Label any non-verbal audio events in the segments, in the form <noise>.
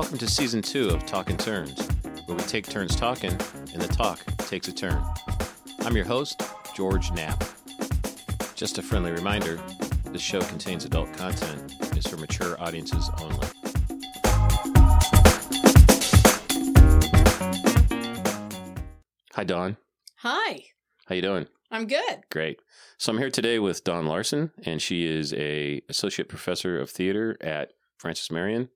Welcome to season two of Talking Turns, where we take turns talking and the talk takes a turn. I'm your host, George Knapp. Just a friendly reminder this show contains adult content, is for mature audiences only. Hi, Dawn. Hi, How you doing? I'm good. Great. So I'm here today with Dawn Larsen, and she is a associate professor of theater at Francis Marion,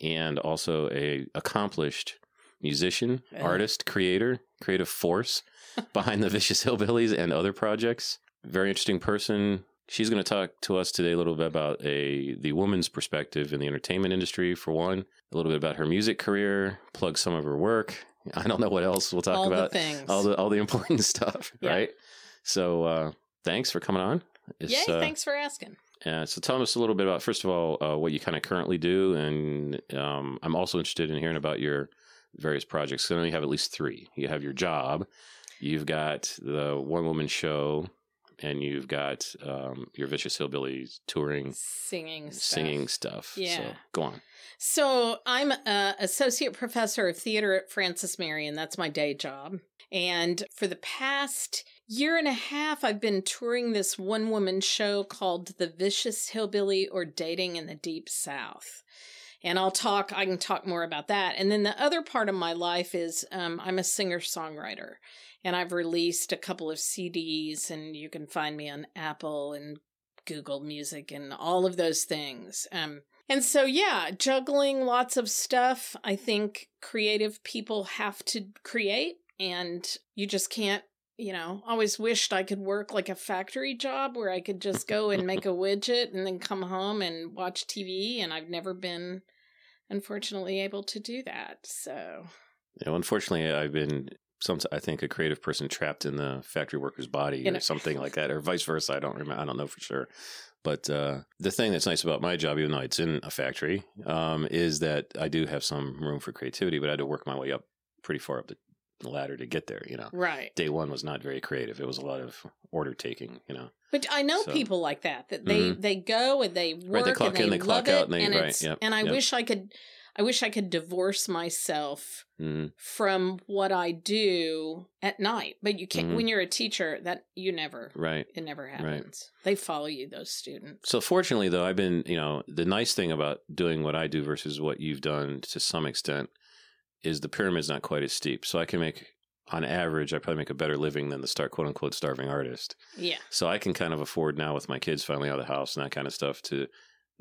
and also a accomplished musician, Yeah. artist, creator, creative force <laughs> behind the Vicious Hillbillies and other projects. Very interesting person. She's going to talk to us today a little bit about a the woman's perspective in the entertainment industry, for one. A little bit about her music career, plug some of her work. <laughs> I don't know what else we'll talk All about the all the all the important <laughs> stuff, Yeah. right? So uh, thanks for coming on. It's, Yay, uh, thanks for asking. Uh, so tell us a little bit about first of all uh, what you kind of currently do, and um, I'm also interested in hearing about your various projects. know you have at least three. You have your job, you've got the one woman show, and you've got um, your Vicious Hillbillies touring, Singing stuff. singing stuff. So Yeah. go on. So I'm a associate professor of theater at Francis Marion. That's my day job. And for the past year and a half, I've been touring this one woman show called The Vicious Hillbilly or Dating in the Deep South. And I'll talk, I can talk more about that. And then the other part of my life is um, I'm a singer songwriter. And I've released a couple of CDs, and you can find me on Apple and Google Music and all of those things. Um, and so, yeah, juggling lots of stuff. I think creative people have to create, and you just can't, you know, always wished I could work like a factory job where I could just go and make a <laughs> widget and then come home and watch TV. And I've never been, unfortunately, able to do that. So, You know, unfortunately, I've been some. I think a creative person trapped in the factory worker's body In or a- <laughs> something like that, or vice versa. I don't remember. I don't know for sure. But uh, the thing that's nice about my job, even though it's in a factory, um, is that I do have some room for creativity. But I had to work my way up pretty far up the ladder to get there. You know, right. day one was not very creative. It was a lot of order taking. You know, But I know So- people like that that they Mhm. they go and they work they clock and they, in, they love clock it, out, and they- right, it's- yep, and I yep. wish I could I wish I could divorce myself Mhm. from what I do at night. But you can't Mhm. when you're a teacher that you never right. it never happens. They follow you those students. So fortunately, though, I've been, you know, the nice thing about doing what I do versus what you've done to some extent is the pyramid's not quite as steep. So I can make, on average, I probably make a better living than the start quote unquote starving artist. Yeah. So I can kind of afford now with my kids finally out of the house and that kind of stuff to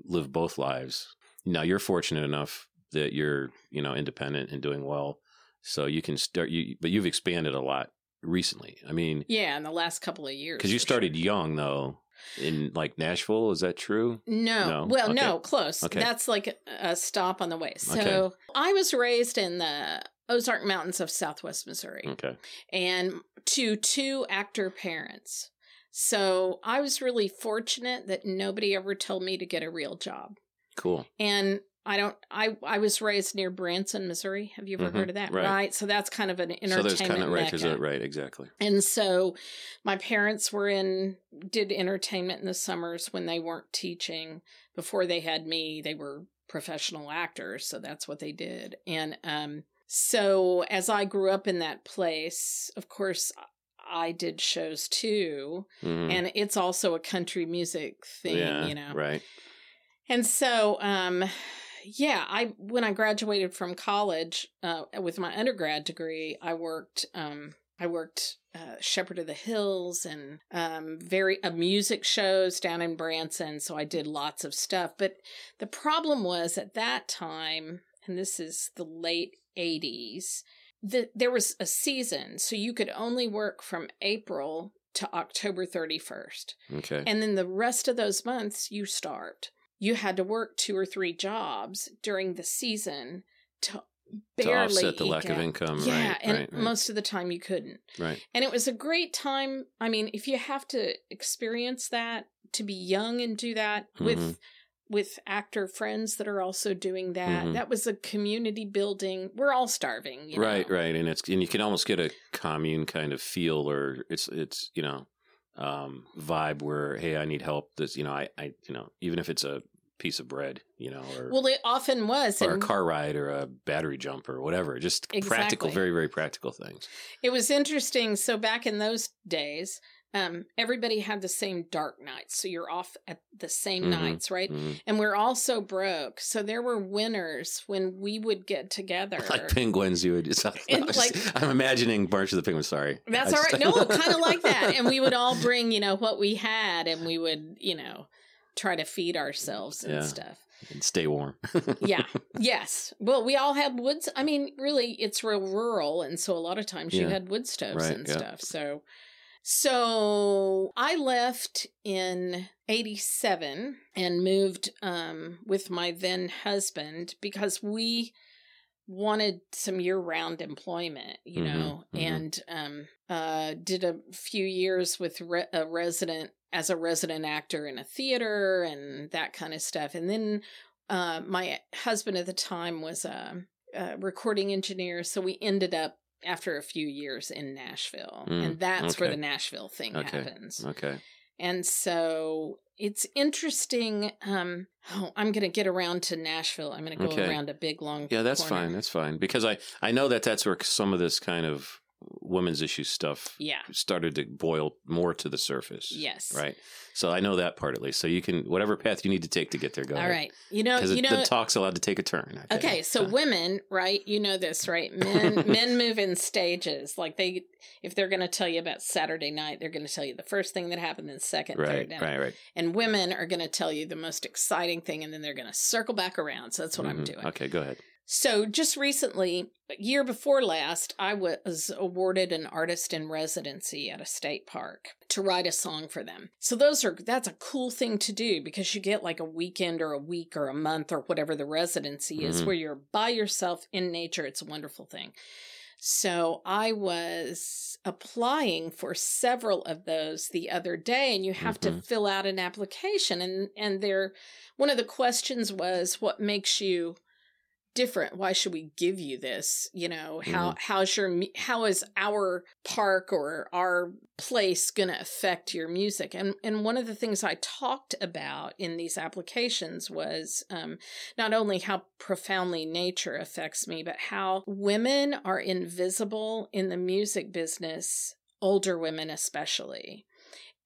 live both lives. Now you're fortunate enough that you're, you know, independent and doing well. So you can start you but you've expanded a lot recently. I mean, Yeah, in the last couple of years. because you for sure. started young though in like Nashville, is that true? No. No? Well, Okay. no, close. Okay. That's like a, stop on the way. So Okay. I was raised in the Ozark Mountains of Southwest Missouri. Okay. and to two actor parents. So I was really fortunate that nobody ever told me to get a real job. Cool. And I don't I I was raised near Branson, Missouri. Have you ever Mhm, heard of that? right. So that's kind of an entertainment. So there's kind of right, uh, right, exactly. And so my parents were in did entertainment in the summers when they weren't teaching. Before they had me, they were professional actors, so that's what they did. And um so as I grew up in that place, of course I did shows too, Mhm. and it's also a country music thing, yeah, you know. right. And so, um, yeah, I when I graduated from college uh, with my undergrad degree, I worked. Um, I worked uh, Shepherd of the Hills and um, very uh, music shows down in Branson. So I did lots of stuff. But the problem was at that time, and this is the late '80s, that there was a season, so you could only work from April to October 31st. Okay. And then the rest of those months, you starved. You had to work two or three jobs during the season to to barely offset the lack of income. Yeah, right, and right, right, most of the time you couldn't. right. And it was a great time. I mean, if you have to experience that, to be young and do that Mhm. with with actor friends that are also doing that, Mhm. that was a community building. We're all starving, you right, know? right, and it's and you can almost get a commune kind of feel, or it's it's you know um vibe where hey, I need help. This you know I I you know even if it's a piece of bread, you know, or Well, it often was. or a car ride or a battery jump or whatever. Just practical, very very practical things. It was interesting. So back in those days, um, everybody had the same dark nights. So you're off at the same Mhm. nights, right? Mhm. And we're all so broke. So there were winners when we would get together. <laughs> Like penguins, you would. <laughs> It's, like- <laughs> I'm imagining March of the Penguins. Sorry, That's I all just- No, kind of like that. And we would all bring, you know, what we had and we would, you know, try to feed ourselves and Yeah. stuff. And stay warm. Yeah. yes. Well, we all had woods. I mean, really, it's real rural. And so a lot of times you had wood stoves Right, and yeah. stuff. So, so I left in 87 and moved um, with my then husband because we wanted some year-round employment you Mhm, know mhm. and um uh did a few years with re- a resident as a resident actor in a theater and that kind of stuff and then uh my husband at the time was a, a recording engineer so we ended up after a few years in Nashville Mm, and that's where the Nashville thing Okay. happens okay. and so it's interesting. Um, oh, I'm going to get around to Nashville. I'm going to go Okay. around a big long. Yeah, that's corner. fine. That's fine because I I know that that's where some of this kind of women's issue stuff Yeah. started to boil more to the surface. Yes. Right. So I know that part at least. So you can whatever path you need to take to get there. Go All right. You know. You know. the talk's allowed to take a turn. Okay, so women, right? You know this, right? Men <laughs> men move in stages. Like they if they're going to tell you about Saturday night, they're going to tell you the first thing that happened, then second, right, third, down. right, right. And women are going to tell you the most exciting thing and then they're going to circle back around. So that's what I'm Mhm. doing. Okay, go ahead. So just recently, year before last, I was awarded an artist in residency at a state park to write a song for them. So those are that's a cool thing to do because you get like a weekend or a week or a month or whatever the residency is Mhm. where you're by yourself in nature. It's a wonderful thing. So I was applying for several of those the other day and you have to Mhm. fill out an application and and there one of the questions was what makes you different. Why should we give you this? You know how how's your how is our park or our place going to affect your music? And and one of the things i talked about in these applications was um not only how profoundly nature affects me but how women are invisible in the music business older women especially.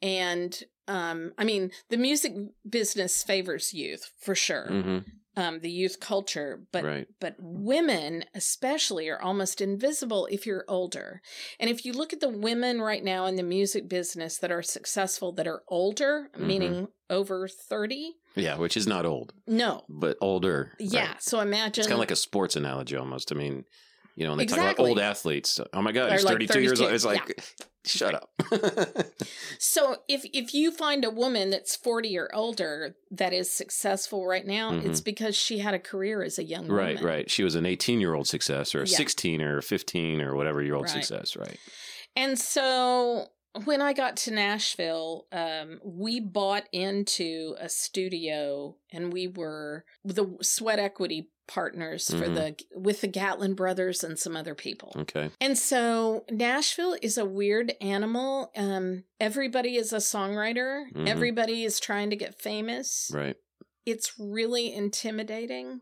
And um i mean the music business favors youth for sure. Hmm um, the youth culture, but right. but women especially are almost invisible if you're older. And if you look at the women right now in the music business that are successful that are older, Mhm. meaning over 30, Yeah, which is not old, no. but older. Yeah, Right. so imagine It's kind of like a sports analogy almost. I mean, you know, when they talk about old athletes, oh my God, he's like 32 years old. It's like, shut up. <laughs> So if if you find a woman that's 40 or older that is successful right now, Mhm. it's because she had a career as a young woman. right, right. She was an 18 year old success or a Yeah. 16 or a 15 or whatever year old Right. success, right? And so when I got to Nashville, um, we bought into a studio and we were the sweat equity partners for Mhm. the with the Gatlin brothers and some other people. Okay. And so Nashville is a weird animal. Um, everybody is a songwriter. Mhm. Everybody is trying to get famous Right. it's really intimidating.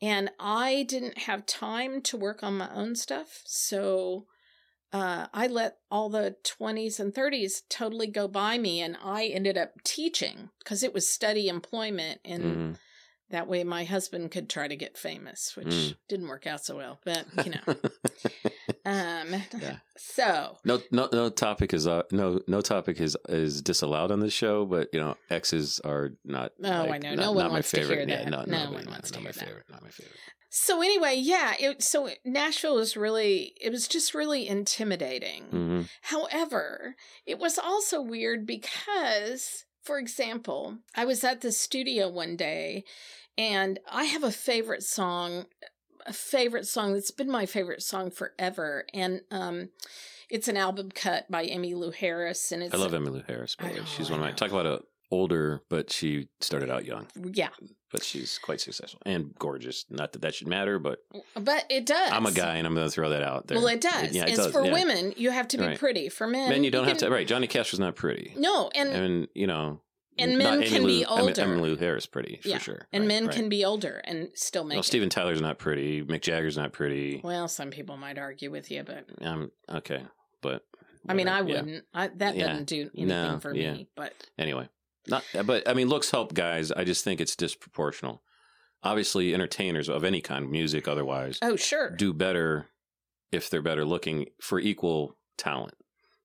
And I didn't have time to work on my own stuff. So uh, I let all the 20s and 30s totally go by me. And I ended up teaching because it was study employment. And Mhm. that way my husband could try to get famous, which Mm. didn't work out so well. But, you know. <laughs> um, Yeah. <laughs> So, no, no, no topic is uh, no, no topic is is disallowed on this show. But you know, exes are not. Oh, I know. Not, No one not wants to hear. Yeah, that. no, No no, one wants to not hear my that. favorite. Not my favorite. So anyway, yeah. It, so Nashville was really, it was just really intimidating. hmm However, it was also weird because, for example, I was at the studio one day and I have a favorite song, a favorite song that's been my favorite song forever. And um, it's an album cut by Emmylou Harris. And it's, I love Emmylou Harris. By the way, she's one of my talk about a older, but she started out young, Yeah, but she's quite successful and gorgeous. Not that that should matter, but but it does. I'm a guy and I'm going to throw that out there. Well, it does. Yeah, it it's does. for yeah. women, you have to be Right. pretty. For men, Men, you don't have can- to. Right, Johnny Cash was not pretty. No, and and you know And men can Lou- be I mean, older. Emmylou Harris pretty Yeah, for sure. and Right, men right. can be older and still make Well, it. Steven Tyler's not pretty. Mick Jagger's not pretty. Well, some people might argue with you, but Um, okay, but I mean, I wouldn't. I, that Yeah. doesn't do anything No, for yeah. me. But Anyway, not. But I mean, looks help guys. I just think it's disproportional. Obviously, entertainers of any kind, music, otherwise, oh, sure, do better if they're better looking for equal talent.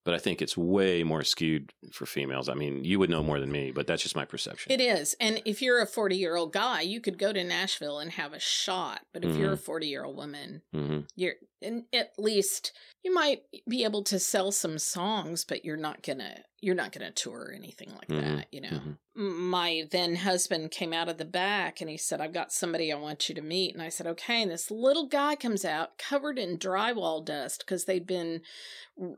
But I think it's way more skewed for females. I mean, you would know more than me, but that's just my perception. it is. And if you're a 40 year old guy, you could go to Nashville and have a shot. But if you're a Mm-hmm. 40 year old woman, hmm you're and at least you might be able to sell some songs, but you're not gonna you're not gonna tour or anything like Mhm, that. You know. mhm. my then husband came out of the back and he said, I've got somebody I want you to meet. And I said, okay. And this little guy comes out covered in drywall dust because they'd been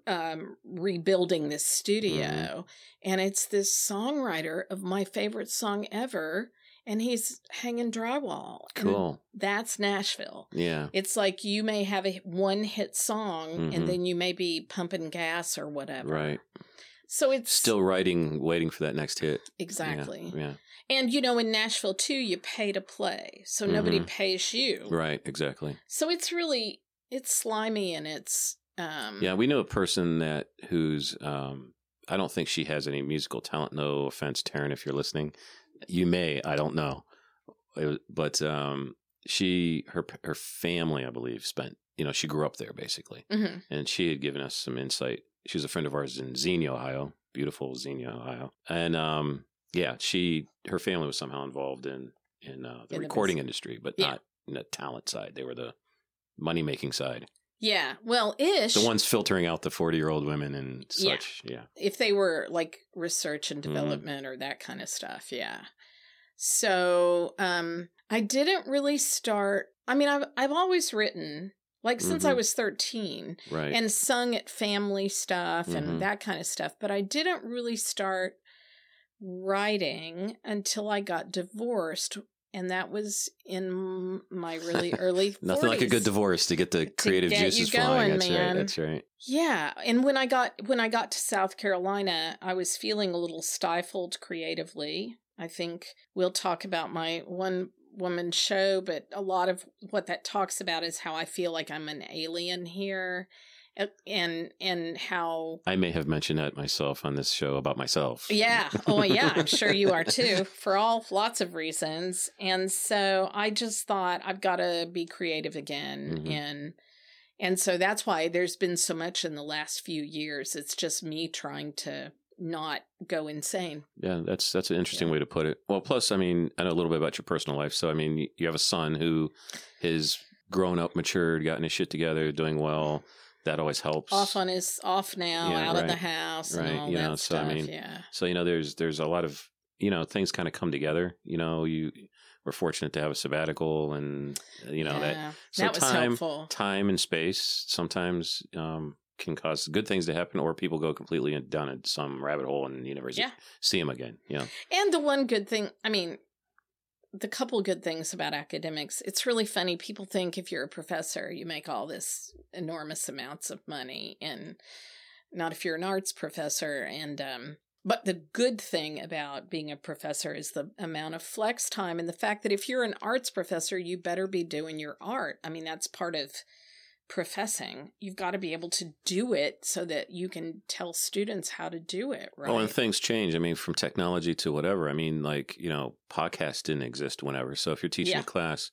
um, rebuilding this studio. Mm-hmm. And it's this songwriter of my favorite song ever. And he's hanging drywall. Cool. that's Nashville. Yeah. It's like you may have a one hit song Mhm. and then you may be pumping gas or whatever. Right. So it's Still writing, waiting for that next hit. Exactly. Yeah. And you know, in Nashville too, you pay to play, so nobody Mhm. pays you. Right. Exactly. So it's really it's slimy and it's um Yeah, we know a person that who's um I don't think she has any musical talent. No offense, Taryn, if you're listening. You may, I don't know. It was- but um she her her family, I believe, spent you know, she grew up there basically. mhm. And she had given us some insight. She was a friend of ours in Xenia, Ohio. Beautiful Xenia, Ohio. And um yeah, she her family was somehow involved in in uh, the In recording business. industry, but Yeah. not in the talent side. They were the money making side. Yeah. Well, ish. The ones filtering out the 40 year old women and such. Yeah. if they were like research and Mhm. development or that kind of stuff, yeah. So um I didn't really start. I mean, I've I've always written like since I Mhm. was thirteen. Right. and sung at family stuff and that kind of stuff. But I didn't really start writing until I got divorced. And that was in my <laughs> really early Nothing like a good divorce to get the creative get juices going, flowing. That's man. right. That's right. Yeah, and when I got when I got to South Carolina, I was feeling a little stifled creatively. I think we'll talk about my one woman show, but a lot of what that talks about is how I feel like I'm an alien here, and and how I may have mentioned that myself on this show about myself. yeah, oh yeah, I'm <laughs> sure you are too, for all lots of reasons. And so I just thought I've got to be creative again, Mhm. and and so that's why there's been so much in the last few years. It's just me trying to not go insane. Yeah, that's that's an interesting Yeah. way to put it. Well, plus, I mean, I know a little bit about your personal life. So, I mean, you- you have a son who has grown up, matured, gotten his shit together, doing well. That always helps. Off on his off now, Yeah, out of the house, Right, and all you that know, so, I stuff. mean, yeah, So you know, there's there's a lot of you know things kind of come together. You know, you we're fortunate to have a sabbatical, and uh, you know that so that was time helpful. time and space sometimes um, can cause good things to happen, or people go completely down in some rabbit hole and you never Yeah. see them again. You know, And the one good thing, I mean, the couple good things about academics, it's really funny. People think if you're a professor, you make all this enormous amounts of money, and not if you're an arts professor. And, um, but the good thing about being a professor is the amount of flex time and the fact that if you're an arts professor, you better be doing your art. I mean, that's part of professing. You've got to be able to do it so that you can tell students how to do it, right? Oh, and things change. I mean, from technology to whatever. I mean, like you know, podcasts didn't exist whenever. So if you're teaching Yeah. a class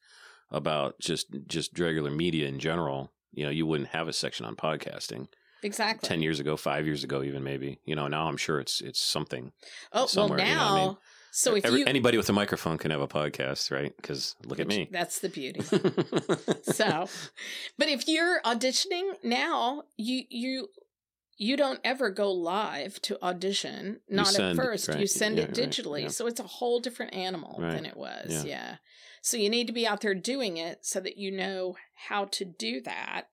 about just just regular media in general, you know, you wouldn't have a section on podcasting. exactly. 10 years ago, 5 years ago even maybe. You know, now I'm sure it's it's something. Oh well, you know now. what I mean? So if Every- you anybody with a microphone can have a podcast, right? Cuz look at me. that's the beauty. <laughs> so, but if you're auditioning now, you you you don't ever go live to audition. Not send at first. You send Yeah, it right, digitally. yeah. So it's a whole different animal Right. than it was. Yeah. Yeah. So you need to be out there doing it so that you know how to do that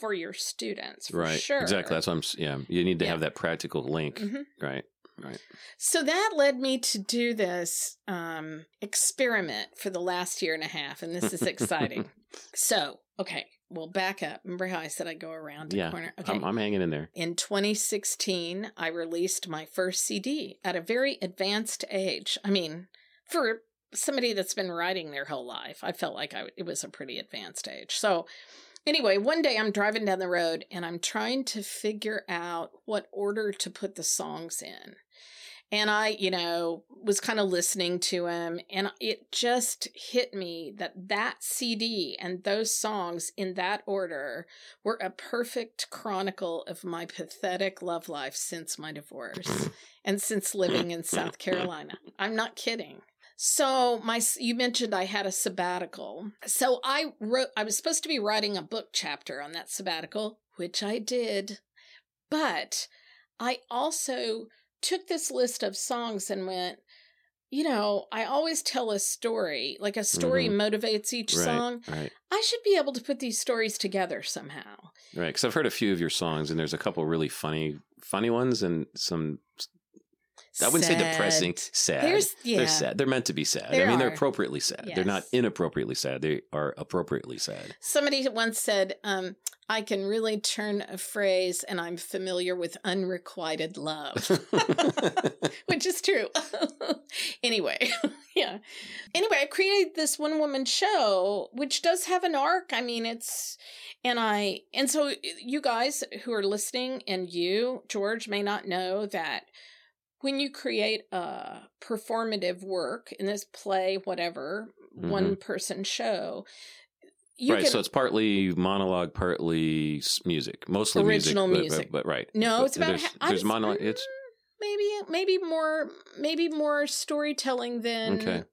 for your students. For right. Sure. Exactly. That's what I'm yeah, you need to have that practical link, Mhm. right? Right. So that led me to do this um, experiment for the last year and a half, and this is exciting. <laughs> so, okay, well, back up. Remember how I said I'd go around a Yeah, corner? Okay. I'm, I'm hanging in there. in 2016, I released my first CD at a very advanced age. I mean, for somebody that's been writing their whole life, I felt like I, it was a pretty advanced age. So, anyway, one day I'm driving down the road and I'm trying to figure out what order to put the songs in. And I, you know, was kind of listening to him, and it just hit me that that CD and those songs in that order were a perfect chronicle of my pathetic love life since my divorce <clears throat> and since living in South Carolina. I'm not kidding. So my you mentioned I had a sabbatical. So I wrote I was supposed to be writing a book chapter on that sabbatical, which I did. But I also took this list of songs and went, you know, I always tell a story, like a story motivates each Right, song. right, I should be able to put these stories together somehow. right. Because I've heard a few of your songs, and there's a couple really funny, funny ones, and some. I wouldn't say depressing, Sad. sad. There's yeah. They're sad. They're meant to be sad. There I mean, they're appropriately sad. They're not inappropriately sad. They are appropriately sad. Somebody once said, um, I can really turn a phrase and I'm familiar with unrequited love. <laughs> Which is true. <laughs> anyway, <laughs> yeah. Anyway, I created this one woman show, which does have an arc. I mean, it's, and I, and so you guys who are listening and you, George, may not know that when you create a performative work in this play, whatever, one mm-hmm. person show, you right. can, so it's partly monologue, partly music, mostly Original music. music. But, but, but right. No, But it's about there's, ha- there's monologue. It's maybe maybe more maybe more storytelling than Okay.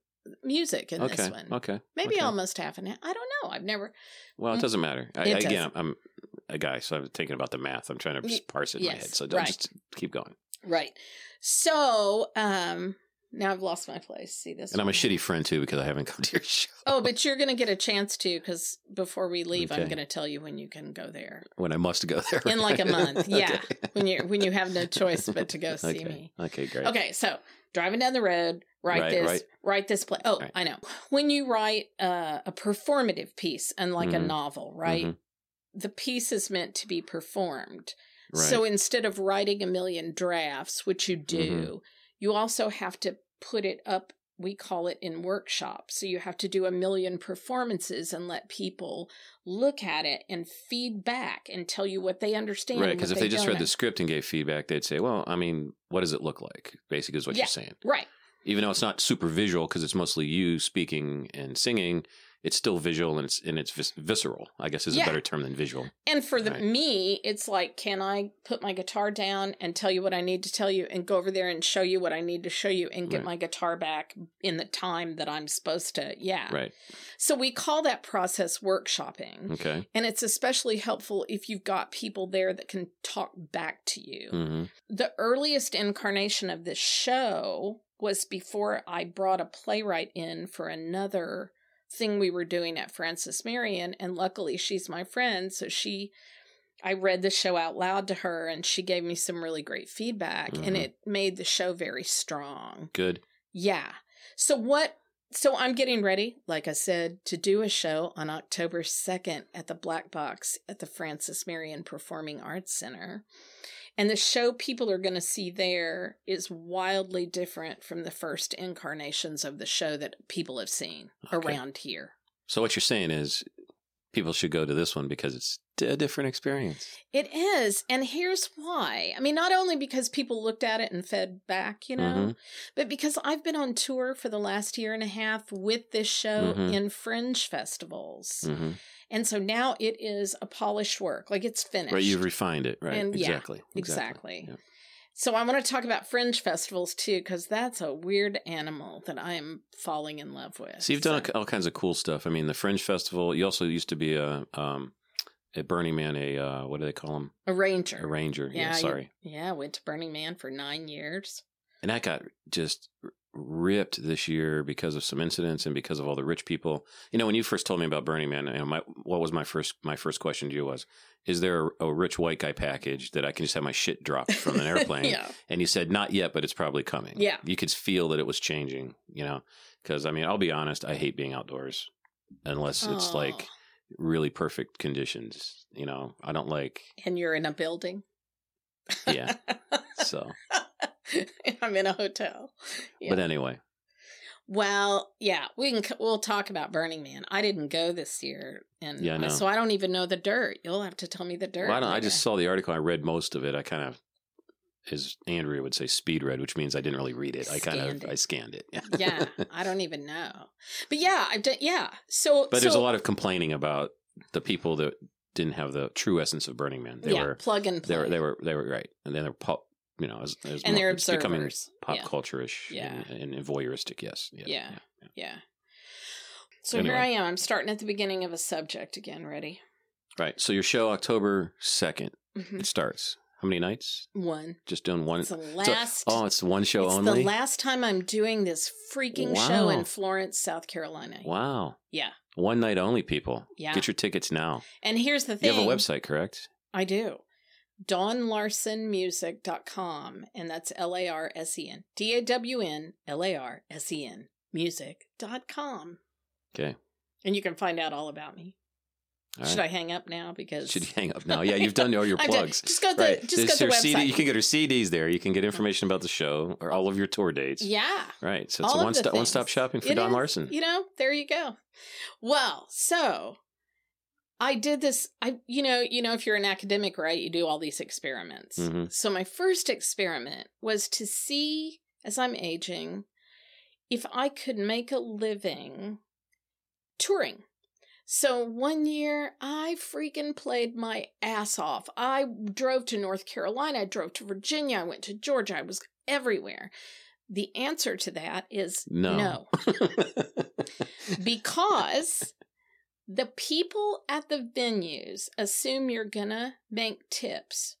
music in okay. this one. Okay. Maybe okay. almost half and half. I don't know. I've never. Well, it Mm. doesn't matter. I, It again, doesn't. I'm a guy, so I'm thinking about the math. I'm trying to parse it in my head. So don't right. just keep going. Right. So um now I've lost my place. See this? And I'm a shitty friend too because I haven't <laughs> come to your show Oh, but you're gonna get a chance to because before we leave, I'm gonna tell you when you can go there when I must go there. in like a <laughs> month. Yeah, Okay. when you when you have no <laughs> choice but to go see okay. me. Okay, great. Okay, so driving down the road, write Right, this, right. write this play. Oh, Right. I know. When you write uh, a performative piece, unlike a Mhm. novel, right? Mhm. The piece is meant to be performed. Right. So instead of writing a million drafts, which you do, Mm-hmm. you also have to put it up. We call it in workshops. So you have to do a million performances and let people look at it and feedback and tell you what they understand. right, because if they just don't read the script and gave feedback, they'd say, "Well, I mean, what does it look like?" Basically, is what Yeah. you're saying. Right. Even though it's not super visual because it's mostly you speaking and singing, it's still visual and it's and it's vis- visceral. I guess is Yeah. a better term than visual. And for the Right. me, it's like, can I put my guitar down and tell you what I need to tell you and go over there and show you what I need to show you and get Right. my guitar back in the time that I'm supposed to? Yeah. Right. So we call that process workshopping. Okay. And it's especially helpful if you've got people there that can talk back to you. hmm The earliest incarnation of this show was before I brought a playwright in for another thing we were doing at Francis Marion. And luckily, she's my friend. So she, I read the show out loud to her and she gave me some really great feedback. And Mhm. it made the show very strong. Good. Yeah. So what so I'm getting ready, like I said, to do a show on October 2nd at the Black Box at the Francis Marion Performing Arts Center. And the show people are going to see there is wildly different from the first incarnations of the show that people have seen Okay. around here. So what you're saying is people should go to this one because it's a different experience. It is. And here's why. I mean, not only because people looked at it and fed back, you know, Mhm. but because I've been on tour for the last year and a half with this show Mhm. in fringe festivals. hmm And so now it is a polished work. Like it's finished. Right. You've refined it. Right. And yeah, exactly. Exactly. Yeah. So I want to talk about fringe festivals too, because that's a weird animal that I am falling in love with. So you've done So- all kinds of cool stuff. I mean, the Fringe Festival. You also used to be a um, at Burning Man. A uh, what do they call him? a ranger. A ranger. Yeah. you- sorry. yeah, went to Burning Man for nine years. And that got just ripped this year because of some incidents and because of all the rich people. You know, when you first told me about Burning Man, you know, my what was my first my first question to you was, is there a, a rich white guy package that I can just have my shit dropped from an <laughs> airplane? yeah. And you said not yet, but it's probably coming. Yeah. you could feel that it was changing. You know, because I mean, I'll be honest, I hate being outdoors unless it's Oh. like really perfect conditions. You know, I don't like. And you're in a building. Yeah. <laughs> So, <laughs> I'm in a hotel. Yeah. but anyway, Well, yeah, we can. We'll talk about Burning Man. I didn't go this year, and Yeah, know. so I don't even know the dirt. You'll have to tell me the dirt. well, I, don't, I just saw the article. I read most of it. I kind of, as Andrea would say, speed read, which means I didn't really read it. I kind of it. I scanned it. <laughs> yeah, I don't even know. But yeah, I've done. Yeah, so But there's a lot of complaining about the people that didn't have the true essence of Burning Man. They yeah, were plug and play. they were they were they were right, and then they're pop. You know, as, as and they're becoming pop yeah. culture-ish Yeah. and, and voyeuristic. Yes. yes Yeah. yeah. So Anyway. here I am. I'm starting at the beginning of a subject again. Ready? Right. So your show October second Mhm. it starts. How many nights? One. Just doing one. It's the so- last. oh, it's one show it's only. the last time I'm doing this freaking show in Florence, South Carolina. wow. Yeah. One night only, people. Yeah. Get your tickets now. And here's the thing. You have a website, correct? I do. DawnLarsenMusic.com. And that's L A R S E N. D A W N L A R S E N. Music.com. Okay. And you can find out all about me. All Should right. I hang up now? Because Should you hang up now? Yeah, you've done all your <laughs> plugs. just go to the, right. just This go to your the website. CD. You can get her CDs there. You can get information about the show or all of your tour dates. yeah. Right. So it's All a one stop one stop shopping for It Dawn is. Larsen. You know, there you go. Well, so I did this. I, you know, you know, if you're an academic, right, you do all these experiments. Mhm. So my first experiment was to see, as I'm aging, if I could make a living touring. So one year I freaking played my ass off. I drove to North Carolina, I drove to Virginia, I went to Georgia, I was everywhere. The answer to that is No. no <laughs> because the people at the venues assume you're gonna make tips,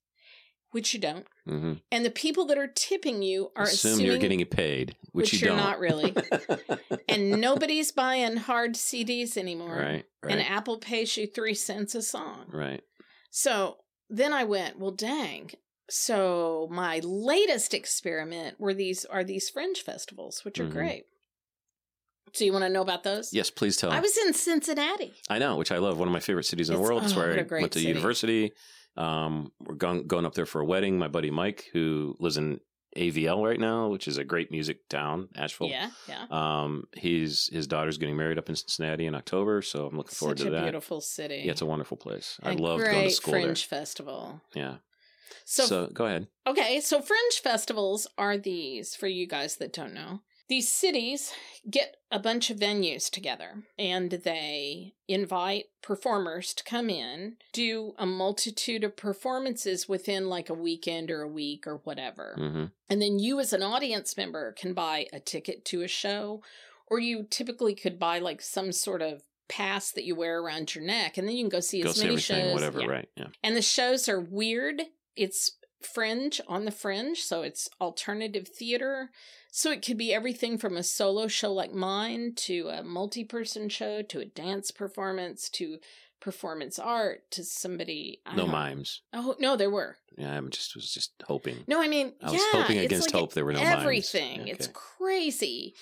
which you don't, hmm and the people that are tipping you are Assume assuming you're getting paid, which, which you you're don't. not really. <laughs> and nobody's buying hard CDs anymore. right. Right. And Apple pays you three cents a song. right. So then I went, well, dang. So my latest experiment were these are these fringe festivals, which are Mhm. great. So you want to know about those? Yes, please tell. I was in Cincinnati. I know, which I love. One of my favorite cities in the world. It's oh, where I went to city. university. Um, we're going going up there for a wedding. My buddy Mike, who lives in AVL right now, which is a great music town, Asheville. Yeah, yeah. Um, he's his daughter's getting married up in Cincinnati in October, so I'm looking forward Such to a that. beautiful city. Yeah, it's a wonderful place. I A love great going to school fringe festival. Yeah. So, so go ahead. okay, so fringe festivals are these for you guys that don't know. These cities get a bunch of venues together and they invite performers to come in, do a multitude of performances within like a weekend or a week or whatever. hmm And then you, as an audience member, can buy a ticket to a show, or you typically could buy like some sort of pass that you wear around your neck, and then you can go see Go as see many shows. whatever. Yeah. Right. Yeah. And the shows are weird. It's fringe on the fringe, so it's alternative theater. So it could be everything from a solo show like mine to a multi person show to a dance performance to performance art to somebody. I No mimes. Oh, no, there were. Yeah, I just was just hoping. No, I mean, I was yeah, hoping it's against like hope there were no mimes. everything. It's Okay. crazy.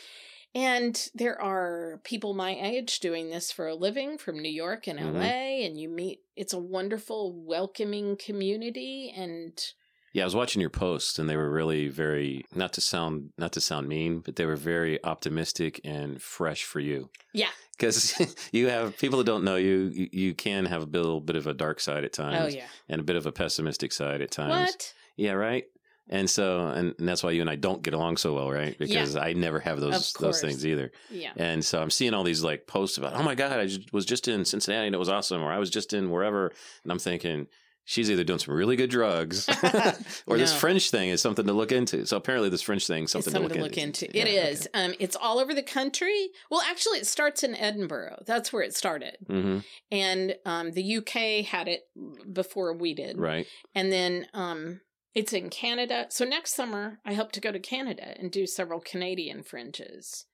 And there are people my age doing this for a living from New York and. Mm-hmm. LA, and you meet, it's a wonderful, welcoming community. And Yeah, I was watching your posts, and they were really very not to sound not to sound mean, but they were very optimistic and fresh for you. Yeah. because <laughs> you have people that don't know you, you. You can have a little bit of a dark side at oh, times, oh, yeah. and a bit of a pessimistic side at times. What? Yeah, right. And so, and, and that's why you and I don't get along so well, right? Because I never have those those things either. Yeah. And so I'm seeing all these like posts about, oh my god, I just, was just in Cincinnati and it was awesome, or I was just in wherever, and I'm thinking she's either doing some really good drugs, <laughs> or this fringe thing is something to look into. So apparently, this fringe thing is something, something to look into. It is. Um, it's all over the country. Well, actually, it starts in Edinburgh. That's where it started. hmm And um, the UK had it before we did. Right. And then um, it's in Canada. So next summer, I hope to go to Canada and do several Canadian fringes.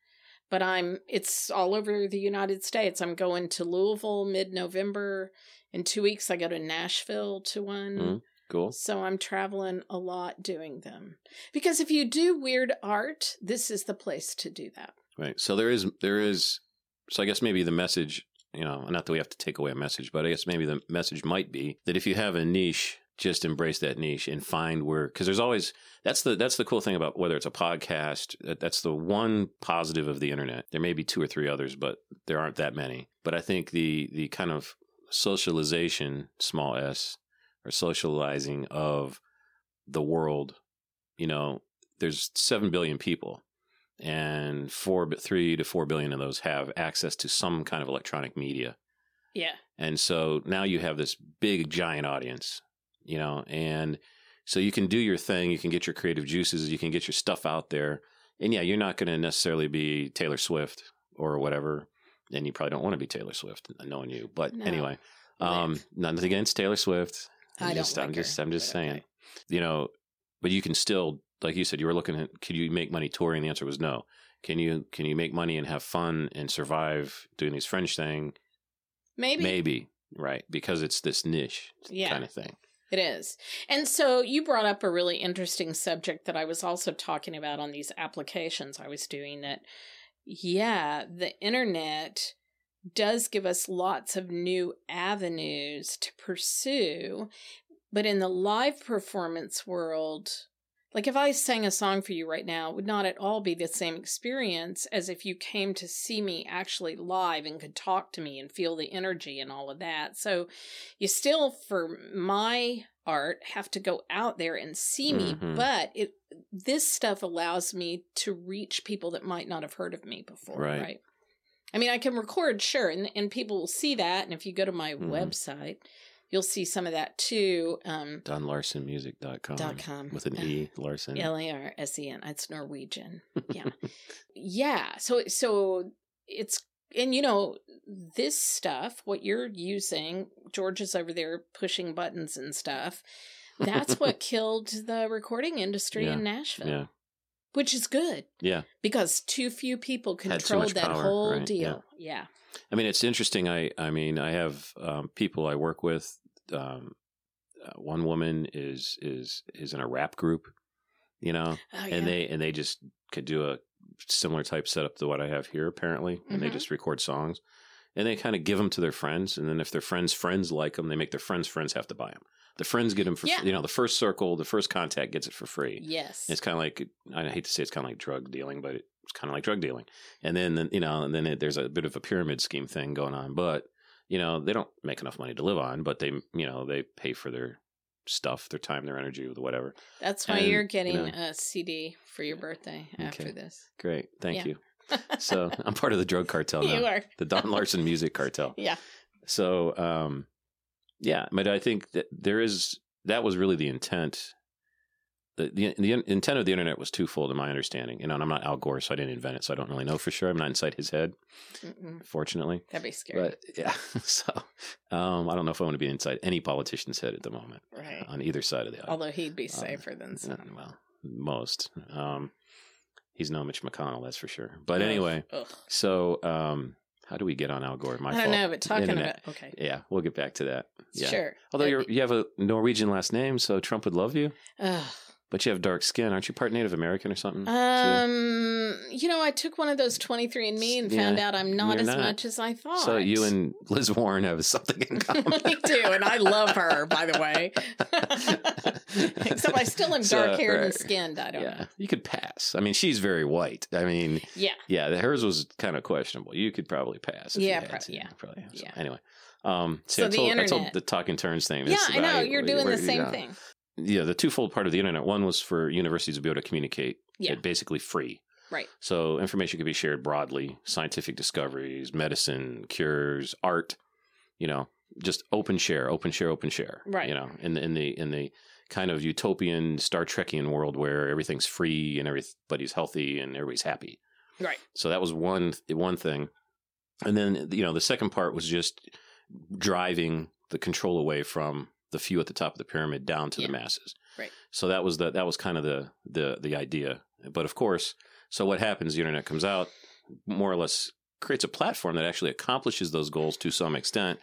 But I'm it's all over the United States. I'm going to Louisville mid November. In two weeks, I go to Nashville to one. Mhm. Cool. So I'm traveling a lot doing them. Because if you do weird art, this is the place to do that. Right. So there is there is so I guess maybe the message you know, not that we have to take away a message, but I guess maybe the message might be that if you have a niche, just embrace that niche and find where because there's always that's the that's the cool thing about whether it's a podcast that, that's the one positive of the internet there may be two or three others but there aren't that many but i think the the kind of socialization small s or socializing of the world you know there's 7 billion people and 4 3 to 4 billion of those have access to some kind of electronic media Yeah. and so now you have this big giant audience, you know, and so you can do your thing, you can get your creative juices, you can get your stuff out there. And yeah, you're not going to necessarily be Taylor Swift or whatever. And you probably don't want to be Taylor Swift, knowing you. But No. anyway, um, nothing against Taylor Swift. I I'm don't just, like I'm just, I'm just saying, okay. you know, but you can still, like you said, you were looking at, could you make money touring? The answer was no. Can you, can you make money and have fun and survive doing these fringe thing? Maybe. Maybe, right? Because it's this niche Yeah. kind of thing. It is. And so you brought up a really interesting subject that I was also talking about on these applications I was doing that, yeah, the internet does give us lots of new avenues to pursue. But in the live performance world, like if I sang a song for you right now, it would not at all be the same experience as if you came to see me actually live and could talk to me and feel the energy and all of that. So you still, for my art, have to go out there and see me, Mhm. but it this stuff allows me to reach people that might not have heard of me before, Right. right? I mean, I can record, sure, and, and people will see that. And if you go to my Mhm. website, you'll see some of that too. Um, DawnLarsenMusic.com. dot com. With an E, Larsen. L A R S E N. It's Norwegian. <laughs> Yeah. yeah. So so it's and you know this stuff what you're using George is over there pushing buttons and stuff. That's what <laughs> killed the recording industry Yeah. in Nashville. Yeah. Which is good Yeah. because too few people controlled that power, whole right, deal. Yeah. I mean, it's interesting. I, I mean, I have um, people I work with. Um, uh, one woman is is is in a rap group, you know, Oh, yeah. and they and they just could do a similar type setup to what I have here, apparently, and they Mhm. just record songs, and they kind of give them to their friends, and then if their friends' friends like them, they make their friends' friends have to buy them. The friends get them for, Yeah. you know, the first circle, the first contact gets it for free. yes. It's kind of like I hate to say it's kind of like drug dealing, but it's kind of like drug dealing. And then, you know, and then it, there's a bit of a pyramid scheme thing going on. But you know, they don't make enough money to live on, but they you know they pay for their stuff, their time, their energy, whatever. That's why and, you're you getting know- a CD for your birthday after this. Great, thank Yeah. you. <laughs> So I'm part of the drug cartel now, you are. the Dawn Larsen Music Cartel. <laughs> Yeah. So, um, yeah, but I think that there is that was really the intent. The, the the intent of the internet was twofold, in my understanding. You know, and I'm not Al Gore, so I didn't invent it, so I don't really know for sure. I'm not inside his head, Mm-mm. fortunately. That'd be scary. But <laughs> yeah, so um, I don't know if I want to be inside any politician's head at the moment right. on either side of the aisle. Although he'd be Um, safer than some. well, most. Um, he's no Mitch McConnell, that's for sure. But anyway, ugh. so um, how do we get on Al Gore? My I don't fault. know, but talking Internet. about okay, Yeah, we'll get back to that. Yeah. sure. Although you're, you have a Norwegian last name, so Trump would love you. ugh. But you have dark skin. Aren't you part Native American or something? too? Um, you know, I took one of those 23andMe and Yeah, found out I'm not as not. much as I thought. so you and Liz Warren have something in <laughs> common. <laughs> we do, and I love her, by the way. <laughs> Except I still am So, dark haired right. and skinned. I don't yeah, know. you could pass. I mean, she's very white. I mean, Yeah. yeah, hers was kind of questionable. You could probably pass. if you Yeah, had prob- to. yeah. probably. So, Yeah. Anyway, um, see, So I the told, I told the talking turns thing. Yeah, I know. You're doing the same thing. Yeah, the twofold part of the internet. One was for universities to be able to communicate. Yeah. it basically free. Right. So information could be shared broadly, scientific discoveries, medicine, cures, art, you know, just open share, open share, open share. Right. You know, in the in the in the kind of utopian Star Trekian world where everything's free and everybody's healthy and everybody's happy. Right. So that was one one thing. And then you know, the second part was just driving the control away from the few at the top of the pyramid down to Yeah. the masses. Right. So that was the that was kind of the the the idea. But of course, so what happens? The internet comes out, more or less creates a platform that actually accomplishes those goals to some extent.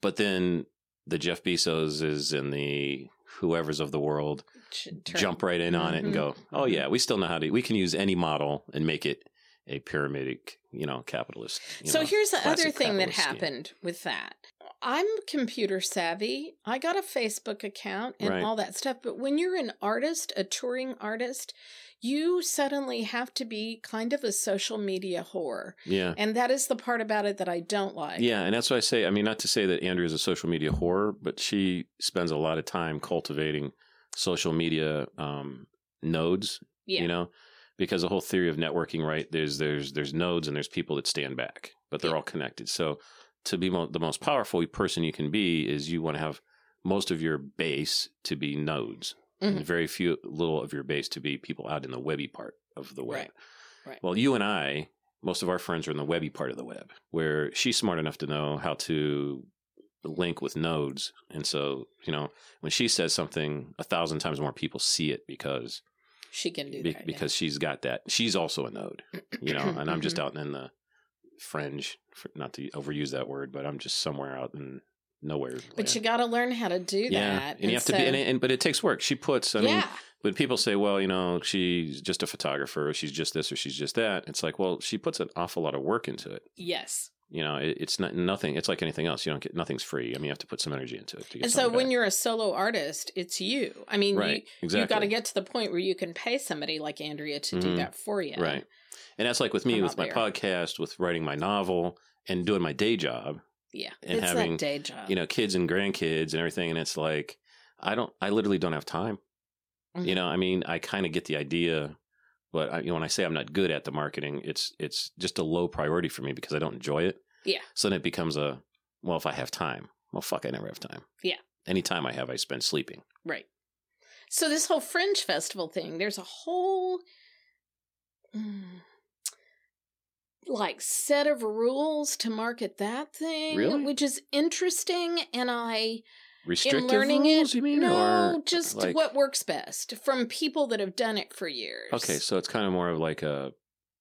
But then the Jeff Bezoses and the whoever's of the world turn- jump right in on it and Mhm. go, "Oh yeah, we still know how to. We can use any model and make it a pyramidic, you know, capitalist. you so know, here's the other thing that scheme. happened with that. I'm computer savvy. I got a Facebook account and Right. all that stuff. But when you're an artist, a touring artist, you suddenly have to be kind of a social media whore. Yeah. And that is the part about it that I don't like. Yeah, and that's why I say. I mean, not to say that Andrea is a social media whore, but she spends a lot of time cultivating social media um, nodes. Yeah. You know, because the whole theory of networking, right? There's there's there's nodes and there's people that stand back, but they're Yeah. all connected. So to be mo- the most powerful person you can be is you want to have most of your base to be nodes, Mhm. and very few little of your base to be people out in the webby part of the web. Right. Right. Well, you and I, most of our friends are in the webby part of the web, where she's smart enough to know how to link with nodes. And so, you know, when she says something, a thousand times more people see it because She can do be- that. yeah. because she's got that. She's also a node, you know, and I'm just Mhm. out in the fringe, not to overuse that word, but I'm just somewhere out in nowhere. But land. you got to learn how to do yeah, that. and you have to be, so- and, and but it takes work. She puts, I mean, yeah. when people say, well, you know, she's just a photographer, or she's just this, or she's just that, it's like, well, she puts an awful lot of work into it. yes. You know, it, it's not nothing. It's like anything else. You don't get nothing's free. I mean, you have to put some energy into it. To get And so when back. you're a solo artist, it's you. I mean, right, you, exactly, you've got to get to the point where you can pay somebody like Andrea to do Mhm. that for you. right, and that's like with me I'm with my there. podcast, with writing my novel, and doing my day job. Yeah. And it's having, that day job. You know, kids and grandkids and everything, and it's like I don't. I literally don't have time. Mhm. You know, I mean, I kind of get the idea, but I, you know, when I say I'm not good at the marketing, it's it's just a low priority for me because I don't enjoy it. Yeah. So then it becomes a well, if I have time, well, fuck, I never have time. Yeah. Any time I have, I spend sleeping. Right. So this whole Fringe Festival thing, there's a whole mm, like set of rules to market that thing, Really? which is interesting. And I, Restrictive in learning rules, it, you mean? no, just like- what works best from people that have done it for years. Okay, so it's kind of more of like a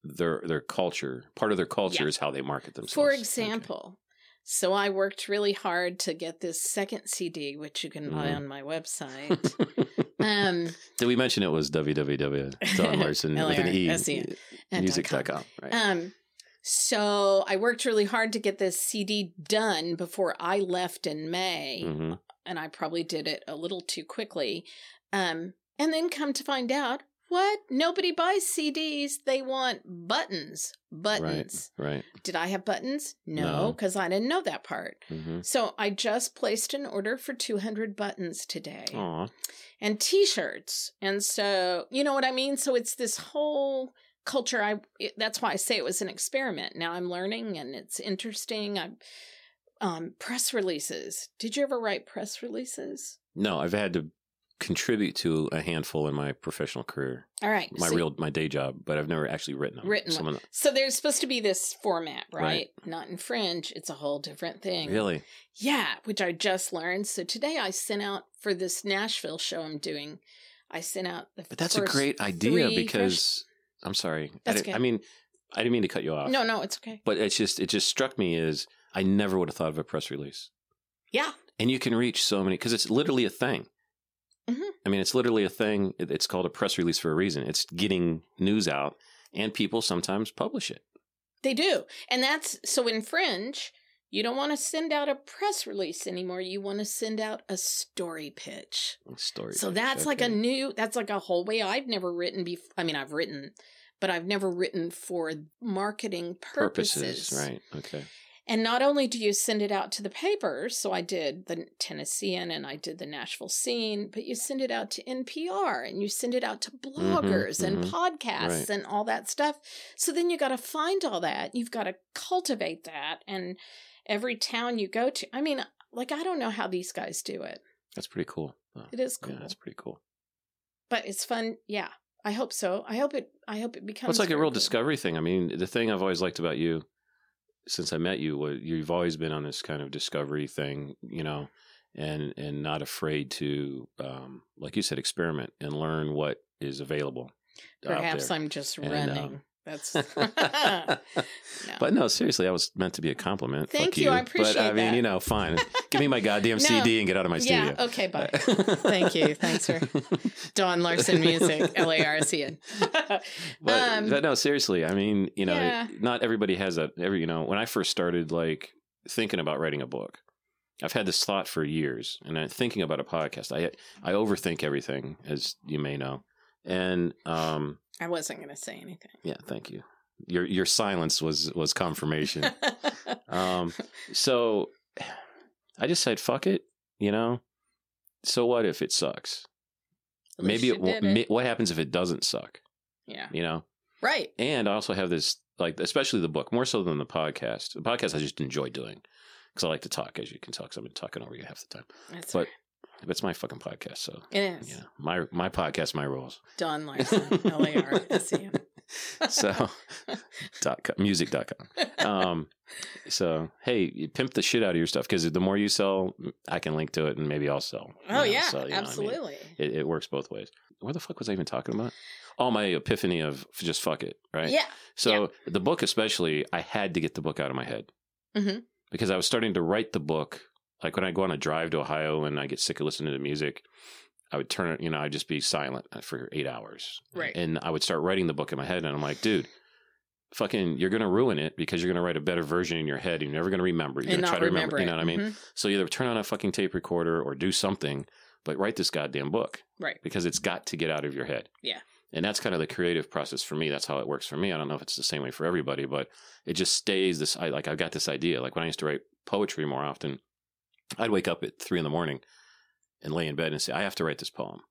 their their culture. Part of their culture Yeah. is how they market themselves. For Okay. example, so I worked really hard to get this second CD, which you can buy Mhm. on my website. <laughs> um, Did we mention it was www. Larsen <laughs> with an E music.com, right? Um, so I worked really hard to get this CD done before I left in May, Mhm. and I probably did it a little too quickly. Um, and then come to find out, what? Nobody buys CDs. They want buttons. Buttons. Right. right. Did I have buttons? No. No, because I didn't know that part. hmm So I just placed an order for 200 buttons today Aw. and t-shirts and so you know what i mean so it's this whole culture i it, that's why i say it was an experiment now i'm learning and it's interesting i'm um press releases did you ever write press releases No, I've had to contribute to a handful in my professional career, all right my so, real my day job, but I've never actually written them. Written one. Someone so there's supposed to be this format right? Right. not in fringe it's a whole different thing really. yeah which i just learned so today i sent out for this nashville show i'm doing i sent out the But that's a great idea because I'm sorry. I, That's didn't- okay. I mean, I didn't mean to cut you off. no no it's okay But it's just it just struck me as I never would have thought of a press release. yeah And you can reach so many because it's literally a thing. Mhm. I mean, it's literally a thing. It's called a press release for a reason. It's getting news out, and people sometimes publish it. They do. And that's so in Fringe, you don't want to send out a press release anymore. You want to send out a story pitch. Story. So pitch, that's like a new, that's like a whole way I've never written before. I mean, I've written, but I've never written for marketing purposes. purposes, right? Okay. And not only do you send it out to the papers, so I did the Tennessean and I did the Nashville scene, but you send it out to NPR and you send it out to bloggers and mhm. podcasts Right. and all that stuff. So then you got to find all that. You've got to cultivate that. And every town you go to, I mean, like, I don't know how these guys do it. That's pretty cool. Oh, It is cool, Yeah, that's pretty cool. but it's fun. Yeah. I hope so. I hope it, I hope it becomes Well, it's like a real good. discovery thing. I mean, the thing I've always liked about you since I met you you've always been on this kind of discovery thing, you know, and and not afraid to, um, like you said, experiment and learn what is available. Perhaps. I'm just And, running. um, That's <laughs> <laughs> But no, seriously, that was meant to be a compliment. Thank Fuck you, I appreciate But I mean, that. you know, fine. Give me my goddamn <laughs> No. CD and get out of my yeah. studio. Okay. Bye. Thank you. Thanks for Dawn Larsen Music. L A R C N. But, Um, but no, seriously, I mean, you know, Yeah. not everybody has that. Every you know, when I first started like thinking about writing a book, I've had this thought for years, and I'm thinking about a podcast. I I overthink everything, as you may know, and um, I wasn't going to say anything. yeah, thank you. Your your silence was was confirmation. <laughs> um, so I just said, fuck it, you know. So what if it sucks? Maybe it, ma- What happens if it doesn't suck? Yeah. You know. Right. And I also have this, like, especially the book, more so than the podcast. The podcast I just enjoy doing because I like to talk, as you can tell, because I've been talking over you half the time. That's But- right. But it's my fucking podcast, so It is. yeah, my my podcast, my rules. Dawn Larsen. L A R S E N. <laughs> So, dot com, music.com. Um, so hey, pimp the shit out of your stuff because the more you sell, I can link to it and maybe I'll sell. Oh know, yeah, so, what I mean? absolutely. It, it works both ways. Where the fuck was I even talking about? Oh, my epiphany of just fuck it, right? Yeah. So the book, especially, I had to get the book out of my head hmm because I was starting to write the book. Like when I go on a drive to Ohio and I get sick of listening to music, I would turn it, you know, I'd just be silent for eight hours. Right. And I would start writing the book in my head. And I'm like, dude, fucking, you're going to ruin it because you're going to write a better version in your head. And you're never going to remember. You're going to try to remember. remember. You know what I mean? Mhm. So either turn on a fucking tape recorder or do something, but write this goddamn book Right. because it's got to get out of your head. Yeah. And that's kind of the creative process for me. That's how it works for me. I don't know if it's the same way for everybody, but it just stays this. I like, I've got this idea. Like when I used to write poetry more often, I'd wake up at three in the morning and lay in bed and say, I have to write this poem.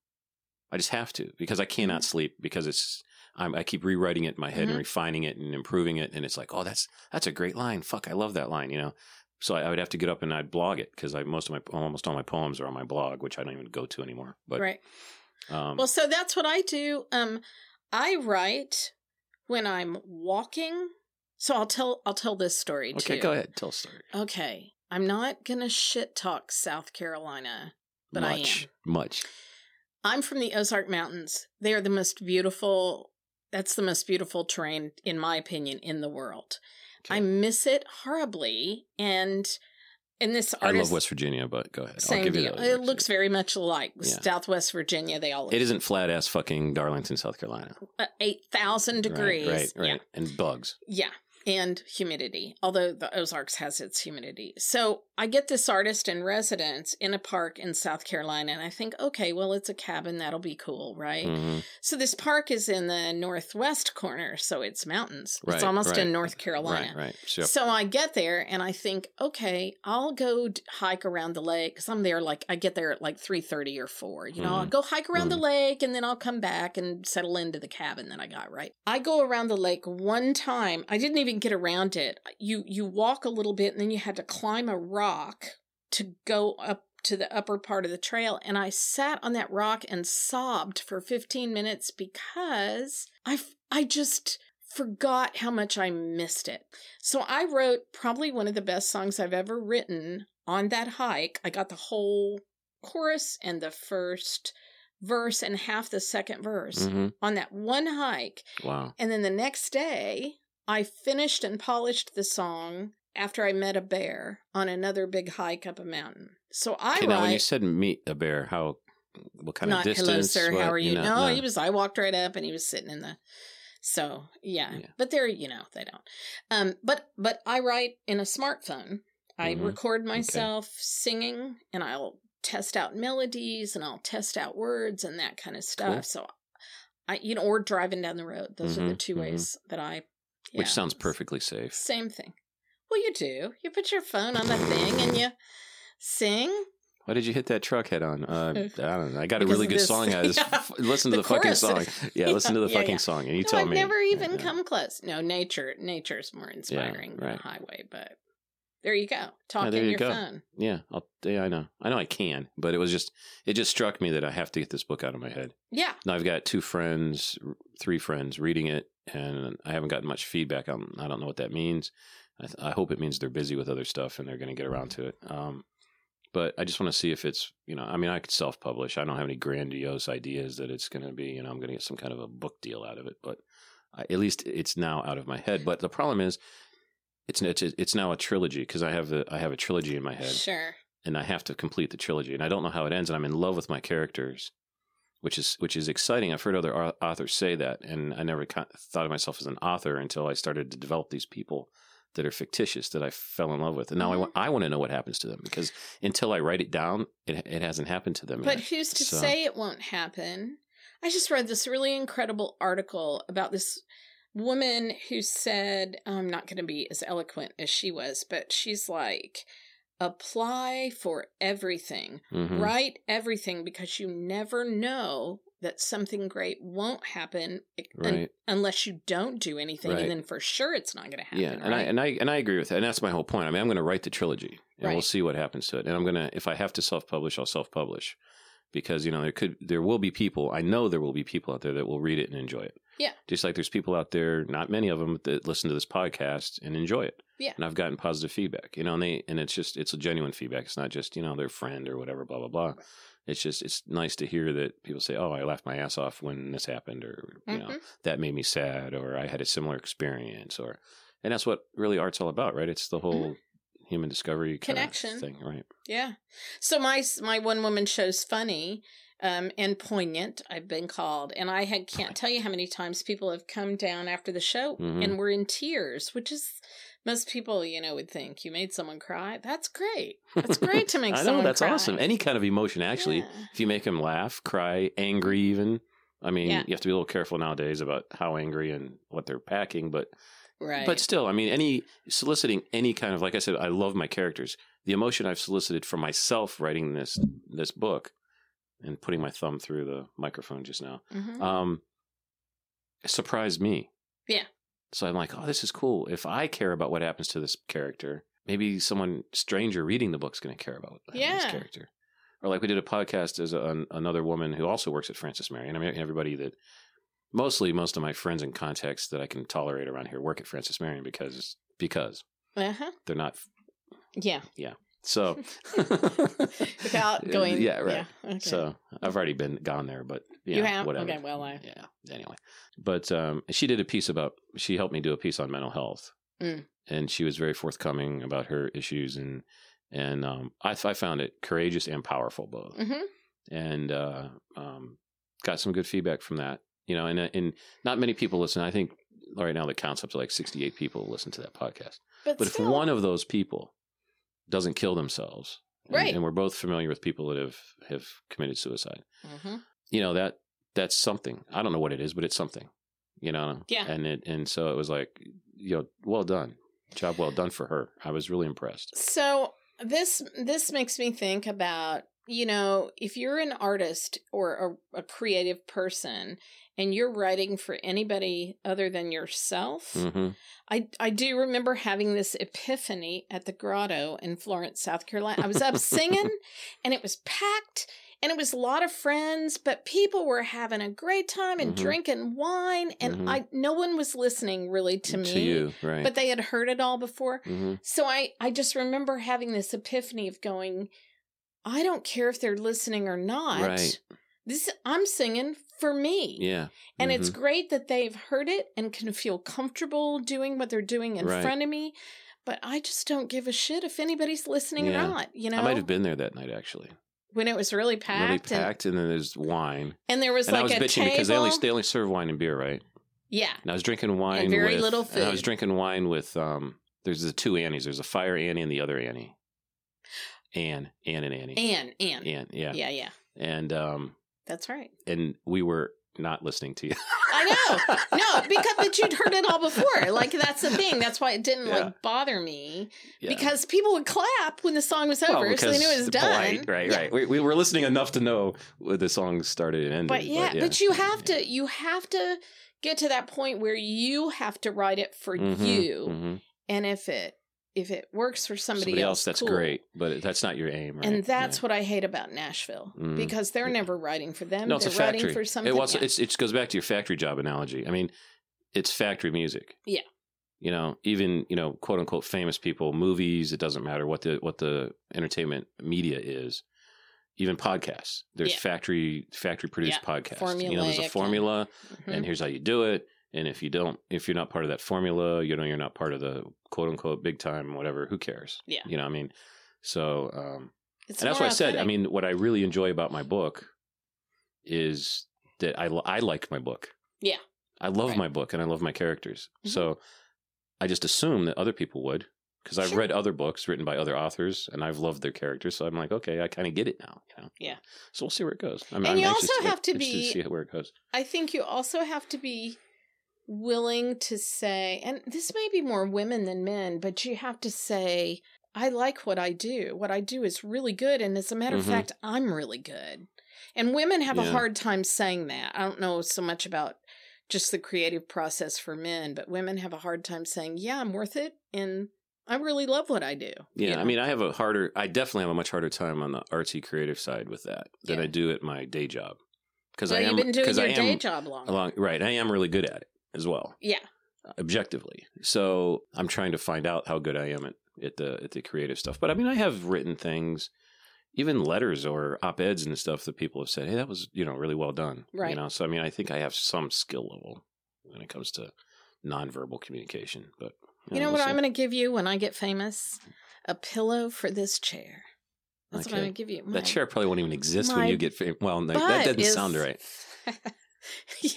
I just have to because I cannot sleep because it's, I'm, I keep rewriting it in my head Mhm. and refining it and improving it. And it's like, oh, that's, that's a great line. Fuck. I love that line, you know? So I, I would have to get up and I'd blog it because I, most of my, almost all my poems are on my blog, which I don't even go to anymore. But, right. um, Well, so that's what I do. Um, I write when I'm walking. So I'll tell I'll tell this story okay, too. go ahead. Tell a story. Okay, I'm not gonna shit talk South Carolina. But I much, am. much. I'm from the Ozark Mountains. They are the most beautiful. That's the most beautiful terrain, in my opinion, in the world. Okay. I miss it horribly, and and this artist, I love West Virginia, but go ahead. I'll Same give deal. that. It looks very much like Yeah. Southwest Virginia, they all look It isn't flat ass fucking Darlington, South Carolina. uh, eight thousand degrees. Right, right, Yeah, right. And bugs. yeah, and humidity. Although the Ozarks has its humidity, so I get this artist in residence in a park in South Carolina, and I think, okay, well, it's a cabin that'll be cool, right? Mhm. So this park is in the northwest corner, so it's mountains. Right, it's almost right. in North Carolina. Right, right. So I get there and I think, okay, I'll go d- hike around the lake because I'm there like I get there at like three thirty or four. You know, I'll Mhm. go hike around the Mhm. lake and then I'll come back and settle into the cabin that I got. Right. I go around the lake one time. I didn't even get around it. You you walk a little bit and then you had to climb a rock to go up to the upper part of the trail and I sat on that rock and sobbed for 15 minutes because I I just forgot how much I missed it. So I wrote probably one of the best songs I've ever written on that hike. I got the whole chorus and the first verse and half the second verse Mhm. on that one hike. Wow. And then the next day, I finished and polished the song after I met a bear on another big hike up a mountain. So I Okay, write now when you said meet a bear, how, what kind of distance? hello sir, what- how are you? know, no, he was I walked right up and he was sitting in the so yeah. Yeah. But they're you know, they don't. Um but but I write in a smartphone. I Mhm. record myself singing and I'll test out melodies and I'll test out words and that kind of stuff. Cool. So I you know, or driving down the road. Those are the Mhm, 2 mhm. ways that I Which yeah. sounds perfectly safe. Same thing. Well, you do. You put your phone on the thing and you sing. Why did you hit that truck head on? Uh, <laughs> I don't know. I got a really good this- song. I just <laughs> yeah. f- listen to The the, fucking song. <laughs> Yeah, listen to the Yeah, fucking yeah. song, and you no, tell I've me. never even Yeah. come close. No, nature, nature's more inspiring than right. a highway. But there you go. Talk there in you your go. phone. Yeah, I'll, yeah, I know. I know I can, but it was just it just struck me that I have to get this book out of my head. Yeah, Now I've got two friends, three friends reading it, and I haven't gotten much feedback. on I don't know what that means. I, th- I hope it means they're busy with other stuff and they're going to get around to it. Um, but I just want to see if it's you know I mean I could self publish. I don't have any grandiose ideas that it's going to be. You know I'm going to get some kind of a book deal out of it, but I, at least it's now out of my head. But the problem is, it's it's it's now a trilogy because I have the I have a trilogy in my head, Sure. and I have to complete the trilogy, and I don't know how it ends, and I'm in love with my characters, which is which is exciting. I've heard other authors say that, and I never thought of myself as an author until I started to develop these people that are fictitious that I fell in love with, and now I Mhm. want I want to know what happens to them because until I write it down, it it hasn't happened to them But yet. who's to So- say it won't happen? I just read this really incredible article about this woman who said, I'm not going to be as eloquent as she was, but she's like, apply for everything, Mhm. write everything because you never know that something great won't happen un- unless you don't do anything. Right. And then for sure it's not going to happen. Yeah, and I and I and I agree with that, and that's my whole point. I mean, I'm going to write the trilogy, and we'll see what happens to it. And I'm going to, if I have to self-publish, I'll self-publish, because you know there could, there will be people. I know there will be people out there that will read it and enjoy it. Yeah. just like there's people out there, not many of them, that listen to this podcast and enjoy it. Yeah. and I've gotten positive feedback. You know, and they and it's just it's a genuine feedback. It's not just you know their friend or whatever, blah blah blah. It's just it's nice to hear that people say, "Oh, I laughed my ass off when this happened," or you know, Mhm. that made me sad or I had a similar experience or and that's what really art's all about, right? It's the whole human discovery Mm-hmm. Connection. thing, right? Yeah. So my my one woman show's funny um, and poignant. I've been called, and I had can't tell you how many times people have come down after the show Mhm. and were in tears, which is most people you know would think you made someone cry. That's great. That's great to <laughs> make I know that's cry. awesome. Any kind of emotion, actually, Yeah. if you make them laugh, cry, angry, even. I mean, Yeah. you have to be a little careful nowadays about how angry and what they're packing, but Right. but still, I mean, any soliciting any kind of like I said, I love my characters. The emotion I've solicited for myself writing this this book and putting my thumb through the microphone just now Mhm. um, surprised me. Yeah. So I'm like, oh, this is cool. If I care about what happens to this character, maybe someone stranger reading the book's going to care about what Yeah. this character. Or like we did a podcast as a, an, another woman who also works at Francis Marion. I mean, everybody that mostly most of my friends and contacts that I can tolerate around here work at Francis Marion because because uh-huh. they're not Yeah. Yeah. So <laughs> Without <laughs> going. yeah right Yeah. Okay. so I've already been gone there, but yeah, you have whatever. okay. Well, I Yeah. Anyway, but um, she did a piece about. She helped me do a piece on mental health, Mm. and she was very forthcoming about her issues, and and um, I, I found it courageous and powerful both, hmm and uh, um, got some good feedback from that. You know, and uh, and not many people listen. I think right now the counts up to like sixty eight people listen to that podcast. But, But if one of those people doesn't kill themselves, and- Right. and we're both familiar with people that have have committed suicide. Mhm. you know that that's something. I don't know what it is but it's something you know? Yeah. and it and so it was like you know well done. Job well done for her. I was really impressed. So this this makes me think about you know if you're an artist or a, a creative person and you're writing for anybody other than yourself hmm I, I do remember having this epiphany at the grotto in Florence, South Carolina. I was up <laughs> singing and it was packed and it was a lot of friends, but people were having a great time and Mhm. drinking wine and Mhm. I no one was listening really to me. to you right But they had heard it all before. hmm So I I just remember having this epiphany of going I don't care if they're listening or not. Right. This I'm singing for me. yeah And it's Mhm. great that they've heard it and can feel comfortable doing what they're doing in Right. front of me. But I just don't give a shit if anybody's listening Yeah. or not. You know, i might have been there that night actually when it was really packed, really and, packed and, then there's wine and there was and i like was a bitching table. because they only they only serve wine and beer right yeah, and i was drinking wine very with, little and i was drinking wine with um there's the two annies there's a fire annie and the other annie anne anne and annie and and anne yeah yeah, yeah, and um that's right. and we were not listening to you. I know. <laughs> No, because but you'd heard it all before. Like that's the thing. That's why it didn't Yeah. like bother me Yeah. because people would clap when the song was Well, over, so they knew it was the done. polite, right, Yeah. right. We, we were listening enough to know where the song started and ended. But yeah, but, you have to you have to get to that point where you have to write it for Mhm, you. mhm. And if it if it works for somebody, Somebody, else, else, that's cool. great, but that's not your aim, right? And that's what I hate about Nashville Mm. because they're never writing for them. no, it's they're a factory. writing for something. It, was, yeah. it's, it goes back to your factory job analogy. I mean, it's factory music. Yeah. You know, even you know, quote unquote, famous people, movies. It doesn't matter what the what the entertainment media is. Even podcasts. There's Yeah. factory factory produced Yeah, podcasts. You know, there's a formula, Mhm. and here's how you do it And if you don't, if you're not part of that formula, you know, you're not part of the quote unquote big time, whatever, who cares? Yeah. You know, what I mean, so, um, It's and that's what I said. I mean, what I really enjoy about my book is that I, I like my book. Yeah. I love Right. my book and I love my characters. Mhm. So I just assume that other people would because I've Sure. read other books written by other authors and I've loved their characters. So I'm like, okay, I kind of get it now. You know? Yeah. So we'll see where it goes. I'm, And you also have to interested be- see where it goes. I think you also have to be willing to say, and this may be more women than men, but you have to say, I like what I do. What I do is really good. And as a matter Mhm. of fact, I'm really good. And women have a hard time saying that. I don't know so much about just the creative process for men, but women have a hard time saying, yeah, I'm worth it. And I really love what I do. Yeah, you I mean, I have a harder, I definitely have a much harder time on the artsy creative side with that than Yeah. I do at my day job. Because well, I am, you've been doing because I am day job long. along, right. I am really good at it as well. yeah. objectively. So I'm trying to find out how good I am at, at the at the creative stuff. But I mean, I have written things, even letters or op eds and stuff that people have said, "Hey, that was you know really well done." Right. You know, so I mean, I think I have some skill level when it comes to nonverbal communication. But You know we'll what see. I'm going to give you when I get famous? A pillow for this chair. That's what I'm going to give you. That chair probably won't even exist when you get famous. Well, butt that doesn't is- sound right. <laughs> yeah.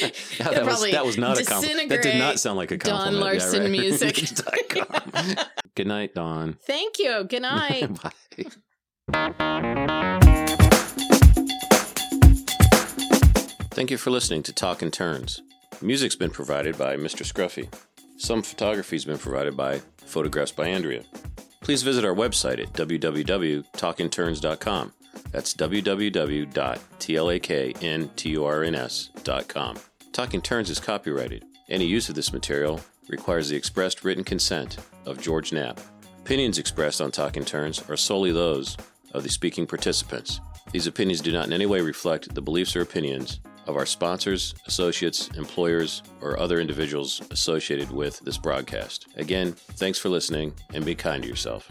Yeah, that, was, that was not a compliment. That did not sound like a Dawn compliment. Yeah, Larsen right. <laughs> music. Good night, Dawn. Thank you. Good night. <laughs> Bye. Thank you for listening to Talk in Turns. Music's been provided by Mr. Scruffy. Some photography's been provided by Photographs by Andrea. Please visit our website at www.talkinturns.com. That's www.talkinturns.com. Talking Turns is copyrighted. Any use of this material requires the expressed written consent of George Knapp. Opinions expressed on Talking Turns are solely those of the speaking participants. These opinions do not in any way reflect the beliefs or opinions of our sponsors, associates, employers, or other individuals associated with this broadcast. Again, thanks for listening and be kind to yourself.